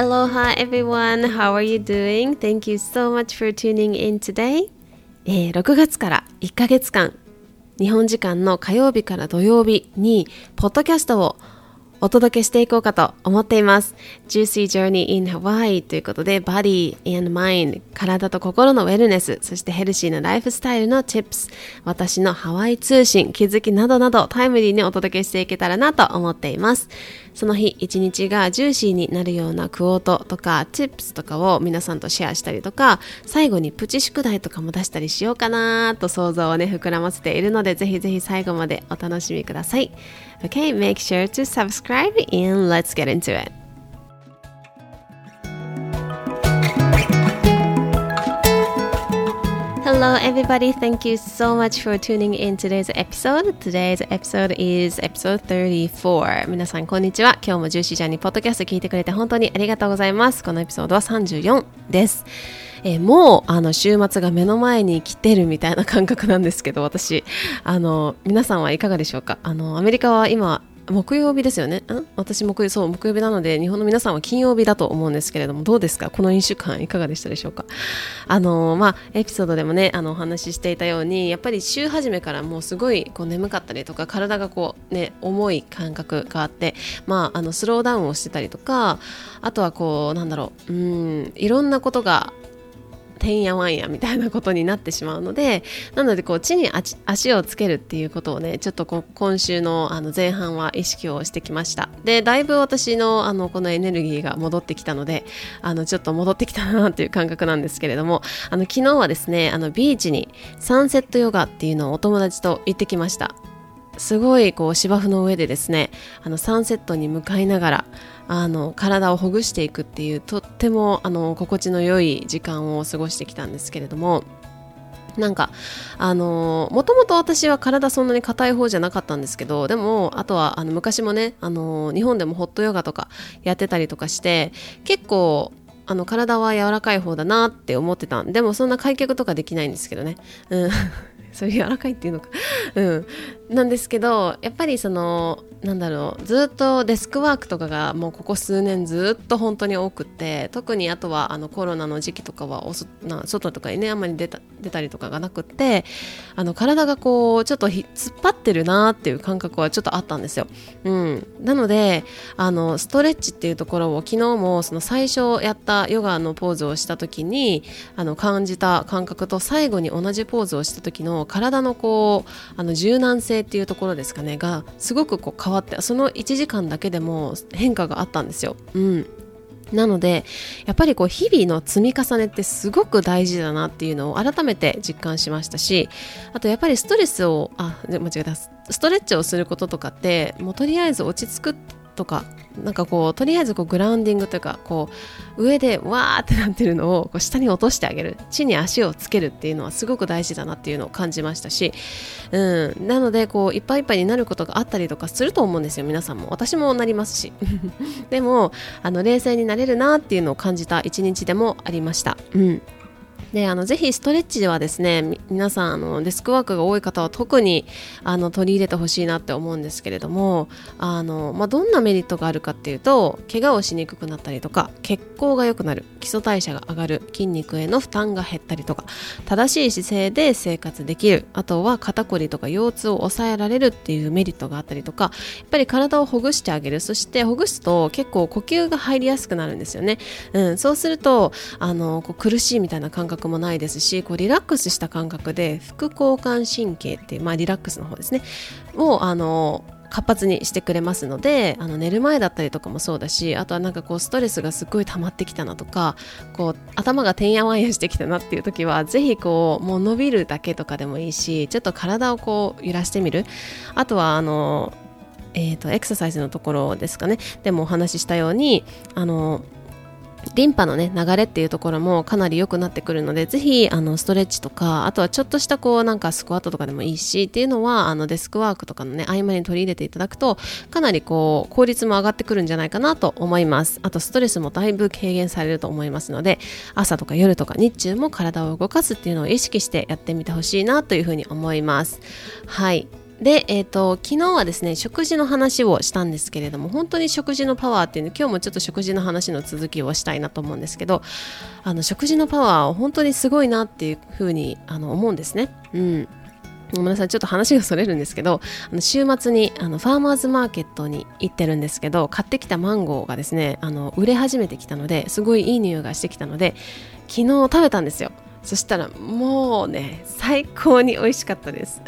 Aloha everyone, how are you doing? Thank you so much for tuning in today. えー、6月から1ヶ月間、日本時間の火曜日から土曜日に、ポッドキャストをお届けしていこうかと思っています。Juicy Journey in Hawaii ということで、Body and Mind、体と心のウェルネス、そしてヘルシーなライフスタイルの Tips、私のハワイ通信、気づきなどなどタイムリーにお届けしていけたらなと思っています。その日一日がジューシーになるようなクオートとか Tips とかを皆さんとシェアしたりとか、最後にプチ宿題とかも出したりしようかなと想像をね、膨らませているので、ぜひぜひ最後までお楽しみください。Okay, make sure to subscribe and let's get into it. Hello, everybody. Thank you so much for tuning in today's episode. Today's episode is episode 34. 皆さん、こんにちは。今日もジューシージャーにポッドキャスト聞いてくれて本当にありがとうございます。このエピソードは34です。えー、もうあの週末が目の前に来てるみたいな感覚なんですけど私あの皆さんはいかがでしょうか？あのアメリカは今木曜日ですよね？私木曜そう木曜日なので日本の皆さんは金曜日だと思うんですけれどもどうですか？この1週間いかがでしたでしょうか？あのまあエピソードでもねあのお話ししていたようにやっぱり週始めからもうすごいこう眠かったりとか体がこうね重い感覚があってまああのスローダウンをしてたりとかあとはこうなんだろううんいろんなことがてんやわんやみたいなことになってしまうのでなのでこう地に足をつけるっていうことをねちょっとこ今週のあの前半は意識をしてきました。でだいぶ私のあのこのエネルギーが戻ってきたのであのちょっと戻ってきたなっていう感覚なんですけれどもあの昨日はですねあのビーチにサンセットヨガっていうのをお友達と行ってきました。すごいこう芝生の上でですねあのサンセットに向かいながらあの体をほぐしていくっていうとってもあの心地の良い時間を過ごしてきたんですけれどもなんかあのもともと私は体そんなに硬い方じゃなかったんですけどでもあとはあの昔もねあの日本でもホットヨガとかやってたりとかして結構あの体は柔らかい方だなって思ってたでもそんな開脚とかできないんですけどね、うん、それ柔らかいっていうのか。うん。なんですけどやっぱりそのなんだろうずっとデスクワークとかがもうここ数年ずっと本当に多くて特にあとはあのコロナの時期とかはおそな外とかにねあんまり出た出たりとかがなくってあの体がこうちょっと突っ張ってるなっていう感覚はちょっとあったんですよ、うん、なのであのストレッチっていうところを昨日もその最初やったヨガのポーズをした時にあの感じた感覚と最後に同じポーズをした時の体のこうあの柔軟性っていうところですかねがすごくこう変わってその1時間だけでも変化があったんですよ。うんなのでやっぱりこう日々の積み重ねってすごく大事だなっていうのを改めて実感しましたしあとやっぱりストレスをあ間違えたストレッチをすることとかってもうとりあえず落ち着くとかなんかこうとりあえずこうグラウンディングというかこう上でわーってなってるのをこう下に落としてあげる。地に足をつけるっていうのはすごく大事だなっていうのを感じましたし、うん、なのでこういっぱいいっぱいになることがあったりとかすると思うんですよ皆さんも。私もなりますし。でもあの冷静になれるなっていうのを感じた一日でもありました。うん。であのぜひストレッチではですね皆さんあのデスクワークが多い方は特にあの取り入れてほしいなって思うんですけれどもあの、まあ、どんなメリットがあるかっていうと怪我をしにくくなったりとか血行が良くなる基礎代謝が上がる筋肉への負担が減ったりとか正しい姿勢で生活できるあとは肩こりとか腰痛を抑えられるっていうメリットがあったりとかやっぱり体をほぐしてあげる。そしてほぐすと結構呼吸が入りやすくなるんですよね、うん、そうするとあのこう苦しいみたいな感覚もないですしこうリラックスした感覚で副交感神経っていう、まあ、リラックスの方ですね。をあの活発にしてくれますのであの寝る前だったりとかもそうだしあとはなんかこうストレスがすっごい溜まってきたなとかこう頭がてんやわんやしてきたなっていう時はぜひこうもう伸びるだけとかでもいいしちょっと体をこう揺らしてみる。あとはあのえーとエクササイズのところですかね。でもお話ししたようにあのリンパのね流れっていうところもかなり良くなってくるのでぜひあのストレッチとかあとはちょっとしたこうなんかスクワットとかでもいいしっていうのはあのデスクワークとかのね合間に取り入れていただくとかなりこう効率も上がってくるんじゃないかなと思います。あとストレスもだいぶ軽減されると思いますので朝とか夜とか日中も体を動かすっていうのを意識してやってみてほしいなというふうに思います。はい。で、えーと、昨日はですね食事の話をしたんですけれども本当に食事のパワーっていうの今日もちょっと食事の話の続きをしたいなと思うんですけどあの食事のパワー本当にすごいなっていうふうにあの思うんですね。うん。ごめんなさいちょっと話がそれるんですけどあの週末にあのファーマーズマーケットに行ってるんですけど買ってきたマンゴーがですねあの売れ始めてきたのですごいいい匂いがしてきたので昨日食べたんですよ。そしたらもうね最高に美味しかったです。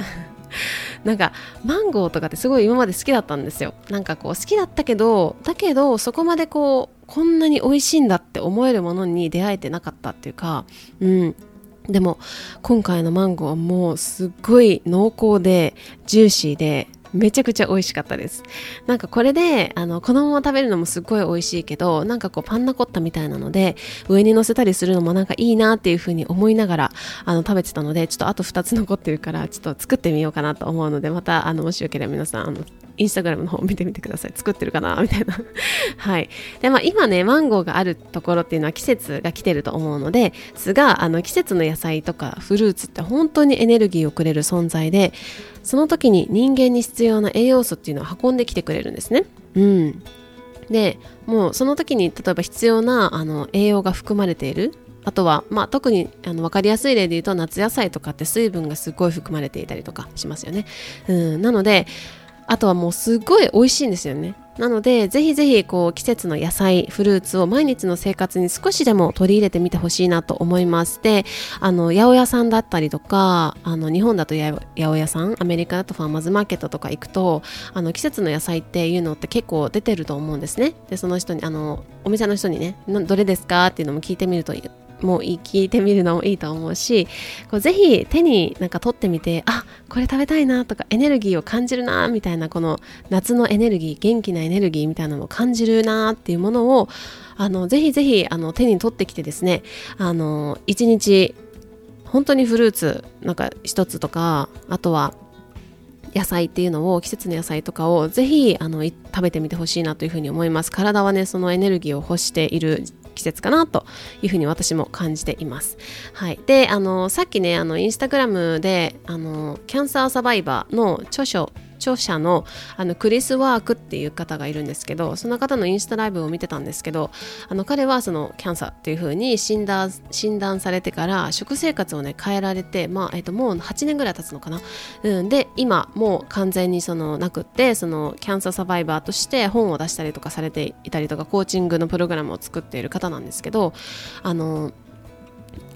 なんかマンゴーとかってすごい今まで好きだったんですよ。なんかこう好きだったけどだけどそこまでこうこんなに美味しいんだって思えるものに出会えてなかったっていうかうん。でも今回のマンゴーはもうすっごい濃厚でジューシーでめちゃくちゃ美味しかったです。なんかこれであのこのまま食べるのもすっごい美味しいけどなんかこうパンナコッタみたいなので上に乗せたりするのもなんかいいなっていう風に思いながらあの食べてたのでちょっとあと2つ残ってるからちょっと作ってみようかなと思うのでまたあのもしよければ皆さんあのインスタグラムの方を見てみてください。作ってるかな？みたいな。はい。で、まあ今ね、マンゴーがあるところっていうのは季節が来てると思うので、すが、あの季節の野菜とかフルーツって本当にエネルギーをくれる存在で、その時に人間に必要な栄養素っていうのを運んできてくれるんですね。うん。でもうその時に例えば必要なあの栄養が含まれているあとは、まあ、特にあの分かりやすい例で言うと夏野菜とかって水分がすごい含まれていたりとかしますよね。うん、なのであとはもうすごい美味しいんですよね。なので、ぜひぜひこう季節の野菜、フルーツを毎日の生活に少しでも取り入れてみてほしいなと思います。で、あの、八百屋さんだったりとか、あの、日本だと八百屋さん、アメリカだとファーマーズマーケットとか行くと、あの、季節の野菜っていうのって結構出てると思うんですね。で、その人に、あの、お店の人にね、どれですか？っていうのも聞いてみるとも聞いてみるのもいいと思うしこうぜひ手になんか取ってみてあこれ食べたいなとかエネルギーを感じるなみたいなこの夏のエネルギー元気なエネルギーみたいなのを感じるなっていうものをあのぜひぜひあの手に取ってきてですねあの1日本当にフルーツなんか一つとかあとは野菜っていうのを季節の野菜とかをぜひあの食べてみてほしいなというふうに思います。体はねそのエネルギーを欲している季節かなというふうに私も感じています。はい、であのさっきねあのインスタグラムであのキャンサーサバイバーの著書著者のあのクリス・ワークっていう方がいるんですけどその方のインスタライブを見てたんですけどあの彼はそのキャンサーっていう風に診断診断されてから食生活をね変えられて、まあえー、ともう8年ぐらい経つのかな、うん、で今もう完全にそのなくってそのキャンサーサバイバーとして本を出したりとかされていたりとかコーチングのプログラムを作っている方なんですけどあの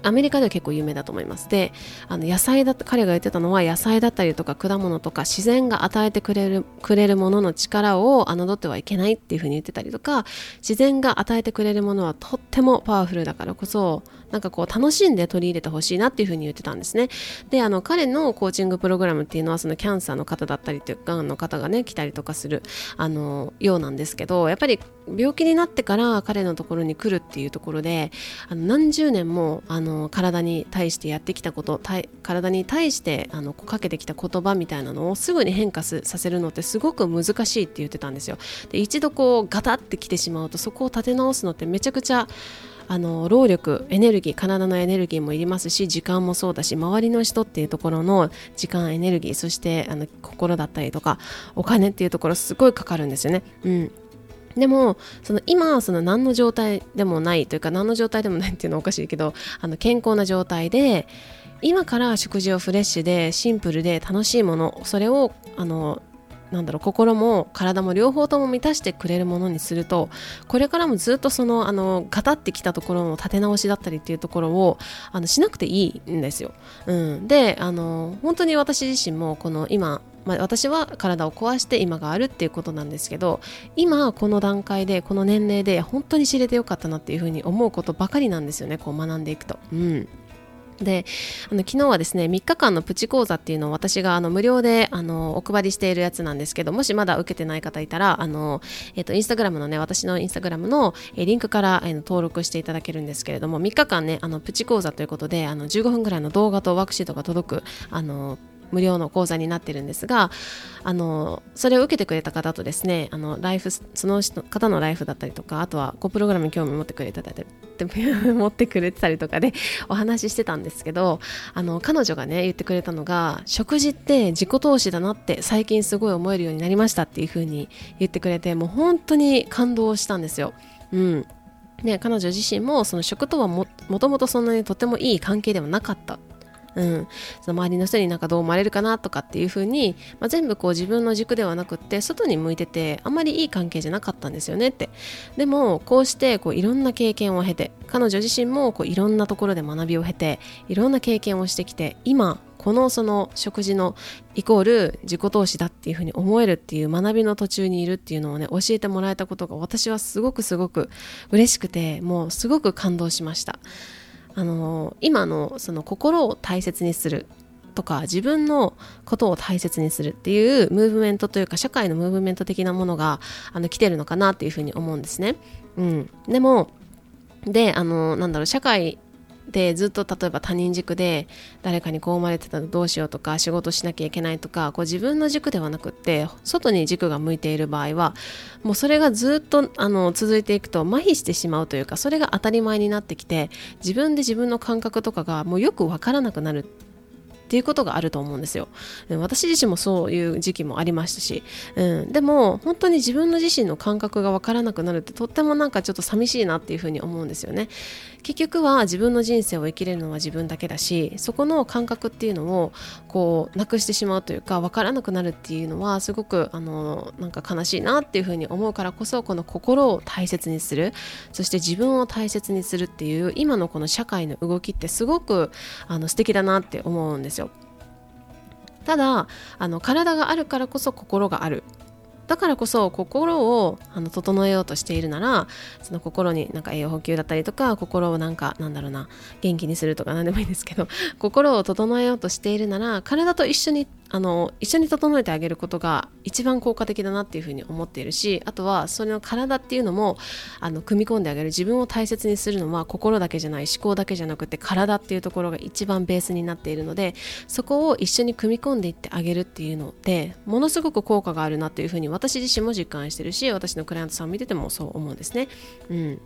アメリカでは結構有名だと思います。であの野菜だ彼が言ってたのは野菜だったりとか果物とか自然が与えてくれるくれるものの力を侮ってはいけないっていうふうに言ってたりとか自然が与えてくれるものはとってもパワフルだからこそなんかこう楽しんで取り入れてほしいなっていうふうに言ってたんですね。であの彼のコーチングプログラムっていうのはそのキャンサーの方だったりというがんの方がね来たりとかするあのようなんですけどやっぱり病気になってから彼のところに来るっていうところであの何十年もあのの体に対してやってきたこと体に対してあのかけてきた言葉みたいなのをすぐに変化させるのってすごく難しいって言ってたんですよで一度こうガタってきてしまうとそこを立て直すのってめちゃくちゃあの労力エネルギー体のエネルギーもいりますし時間もそうだし周りの人っていうところの時間エネルギーそしてあの心だったりとかお金っていうところすごいかかるんですよね。うんでもその今その何の状態でもないというか何の状態でもないっていうのはおかしいけどあの健康な状態で今から食事をフレッシュでシンプルで楽しいものそれをあのなんだろう心も体も両方とも満たしてくれるものにするとこれからもずっとそのあのガタってきたところの立て直しだったりっていうところをあのしなくていいんですよ。うん、であの本当に私自身もこの今まあ、私は体を壊して今があるっていうことなんですけど今この段階でこの年齢で本当に知れてよかったなっていうふうに思うことばかりなんですよねこう学んでいくと。うんであの昨日はですね3日間のプチ講座っていうのを私があの無料であのお配りしているやつなんですけどもしまだ受けてない方いたらあの、えっとインスタグラムのね私のインスタグラムの、リンクから、え登録していただけるんですけれども3日間ねあのプチ講座ということであの15分ぐらいの動画とワークシートが届くあの無料の講座になってるんですがあのそれを受けてくれた方とですねあのライフその方のライフだったりとかあとはこうプログラムに興味持ってくれたり 持ってくれてたりとかでお話ししてたんですけどあの彼女がね言ってくれたのが食事って自己投資だなって最近すごい思えるようになりましたっていう風に言ってくれてもう本当に感動したんですよ。うんね、彼女自身もその食とはもともとそんなにとてもいい関係ではなかったうん、その周りの人になんかどう思われるかなとかっていう風に、まあ、全部こう自分の軸ではなくって外に向いててあんまりいい関係じゃなかったんですよねってでもこうしてこういろんな経験を経て彼女自身もこういろんなところで学びを経ていろんな経験をしてきて今このその食事のイコール自己投資だっていうふうに思えるっていう学びの途中にいるっていうのをね教えてもらえたことが私はすごくすごく嬉しくてもうすごく感動しました。あの今のその心を大切にするとか自分のことを大切にするっていうムーブメントというか社会のムーブメント的なものがあの来てるのかなっていうふうに思うんですね。うん、でもであのなんだろう社会でずっと例えば他人軸で誰かにこう思われてたらどうしようとか仕事しなきゃいけないとかこう自分の軸ではなくって外に軸が向いている場合はもうそれがずっとあの続いていくと麻痺してしまうというかそれが当たり前になってきて自分で自分の感覚とかがもうよくわからなくなるっていうことがあると思うんですよ。私自身もそういう時期もありましたし、うん、でも本当に自分の自身の感覚がわからなくなるってとってもなんかちょっと寂しいなっていうふうに思うんですよね。結局は自分の人生を生きれるのは自分だけだしそこの感覚っていうのをこうなくしてしまうというか分からなくなるっていうのはすごくあのなんか悲しいなっていうふうに思うからこそこの心を大切にするそして自分を大切にするっていう今のこの社会の動きってすごくあの素敵だなって思うんですよ。ただあの体があるからこそ心があるだからこそ心をあの整えようとしているならその心になんか栄養補給だったりとか心をなんかなんだろうな元気にするとか何でもいいんですけど心を整えようとしているなら体と一緒にあの一緒に整えてあげることが一番効果的だなっていうふうに思っているしあとはそれの体っていうのもあの組み込んであげる自分を大切にするのは心だけじゃない思考だけじゃなくて体っていうところが一番ベースになっているのでそこを一緒に組み込んでいってあげるっていうのでものすごく効果があるなっていうふうに私自身も実感してるし私のクライアントさんを見ててもそう思うんですね。うん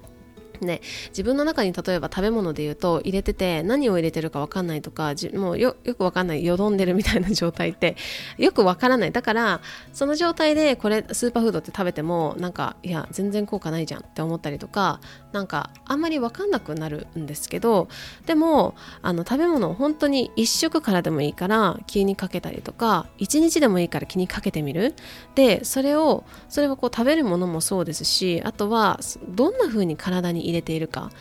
ね、自分の中に例えば食べ物で言うと入れてて何を入れてるか分かんないとかもうよく分かんないよどんでるみたいな状態ってよく分からない。だからその状態でこれスーパーフードって食べてもなんかいや全然効果ないじゃんって思ったりとかなんかあんまり分かんなくなるんですけどでもあの食べ物を本当に1食からでもいいから気にかけたりとか1日でもいいから気にかけてみる。でそれをそれはこう食べるものもそうですしあとはどんな風に体に入れているか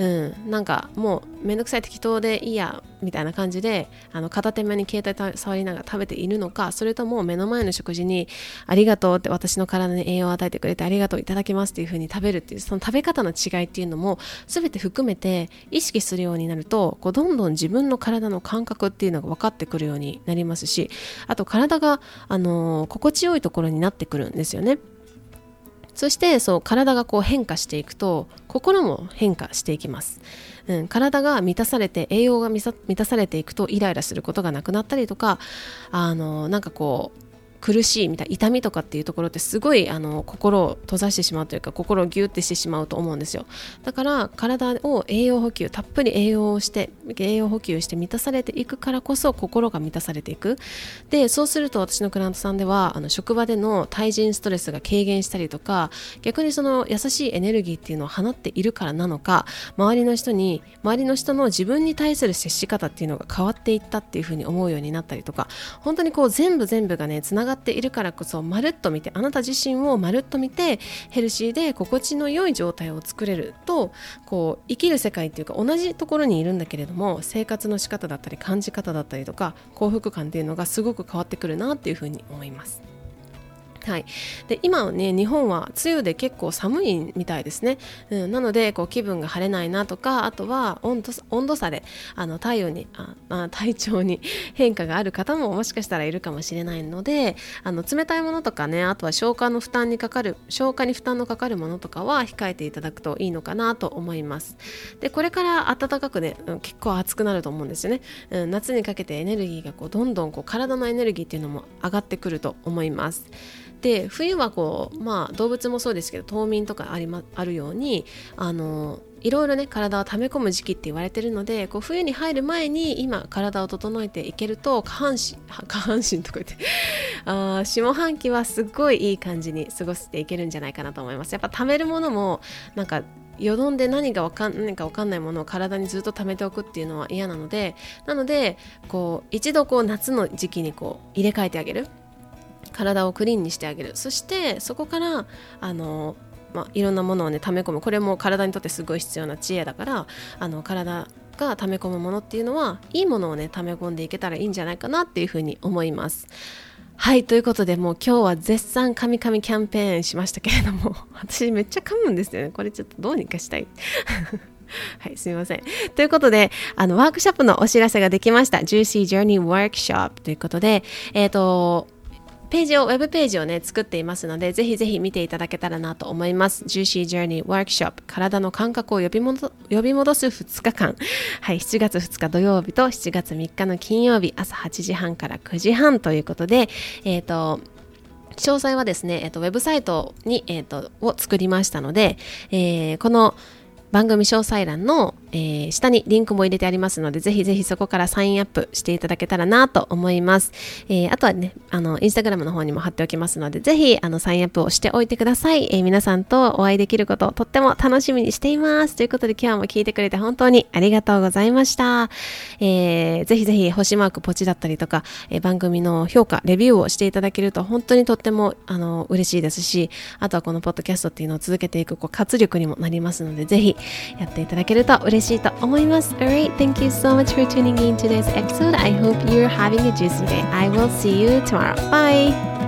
うん、なんかもうめんどくさい適当でいいやみたいな感じであの片手間に携帯触りながら食べているのかそれとも目の前の食事にありがとうって私の体に栄養を与えてくれてありがとういただきますっていう風に食べるっていうその食べ方の違いっていうのも全て含めて意識するようになるとこうどんどん自分の体の感覚っていうのが分かってくるようになりますしあと体が、あのー、心地よいところになってくるんですよね。そしてそう体がこう変化していくと心も変化していきます、うん、体が満たされて栄養が満たされていくとイライラすることがなくなったりとかあのなんかこう苦しいみたいな痛みとかっていうところってすごいあの心を閉ざしてしまうというか心をギュッてしてしまうと思うんですよ。だから体を栄養補給たっぷり栄養をして栄養補給して満たされていくからこそ心が満たされていく。でそうすると私のクライアントさんではあの職場での対人ストレスが軽減したりとか逆にその優しいエネルギーっていうのを放っているからなのか周りの人に周りの人の自分に対する接し方っていうのが変わっていったっていうふうに思うようになったりとか本当にこう全部全部がねつながっているからこそまるっと見てあなた自身をまるっと見てヘルシーで心地の良い状態を作れるとこう生きる世界っていうか同じところにいるんだけれども生活の仕方だったり感じ方だったりとか幸福感っていうのがすごく変わってくるなっていうふうに思います。はい、で今はね日本は梅雨で結構寒いみたいですね、うん、なのでこう気分が晴れないなとかあとは温度温度差であの体温にああ体調に 変化がある方ももしかしたらいるかもしれないのであの冷たいものとかねあとは消化の負担にかかる消化に負担のかかるものとかは控えていただくといいのかなと思います。でこれから暖かくね、うん、結構暑くなると思うんですよね、うん、夏にかけてエネルギーがこうどんどんこう体のエネルギーっていうのも上がってくると思います。で冬はこう、まあ、動物もそうですけど冬眠とかあり、ま、あるようにあのいろいろね体を溜め込む時期って言われてるのでこう冬に入る前に今体を整えていけると下半身 下半身とか言ってあ下半期はすっごいいい感じに過ごしていけるんじゃないかなと思います。やっぱ貯めるものもなんかよどんで何がわかん何か分かんないものを体にずっと溜めておくっていうのは嫌なのでなのでこう一度こう夏の時期にこう入れ替えてあげる。体をクリーンにしてあげるそしてそこからあの、まあ、いろんなものをね溜め込むこれも体にとってすごい必要な知恵だからあの体が溜め込むものっていうのはいいものをね溜め込んでいけたらいいんじゃないかなっていうふうに思います。はいということでもう今日は絶賛カミカミキャンペーンしましたけれども 私めっちゃ噛むんですよねこれちょっとどうにかしたい はい、すみません。ということで、あの、ワークショップのお知らせができました。Juicy Journey w o r k s ということで、えっ、ー、と、ページを、ウェブページをね、作っていますので、ぜひぜひ見ていただけたらなと思います。Juicy Journey Workshop 体の感覚を呼び戻呼び戻す2日間。はい、7月2日土曜日と7月3日の金曜日、朝8時半から9時半ということで、えっ、ー、と、詳細はですね、えっ、ー、と、ウェブサイトに、えっ、ー、と、を作りましたので、えー、この番組詳細欄のえー、下にリンクも入れてありますので、ぜひぜひそこからサインアップしていただけたらなと思います。えー、あとはね、あの、インスタグラムの方にも貼っておきますので、ぜひ、あの、サインアップをしておいてください。えー、皆さんとお会いできることをとっても楽しみにしています。ということで今日も聞いてくれて本当にありがとうございました。えー、ぜひぜひ星マークポチだったりとか、えー、番組の評価、レビューをしていただけると本当にとっても、あの、嬉しいですし、あとはこのポッドキャストっていうのを続けていくこう活力にもなりますので、ぜひやっていただけると嬉しいと思います。us. Alright, thank you so much for tuning in today's episode. I hope you're having a juicy day. I will see you tomorrow. Bye.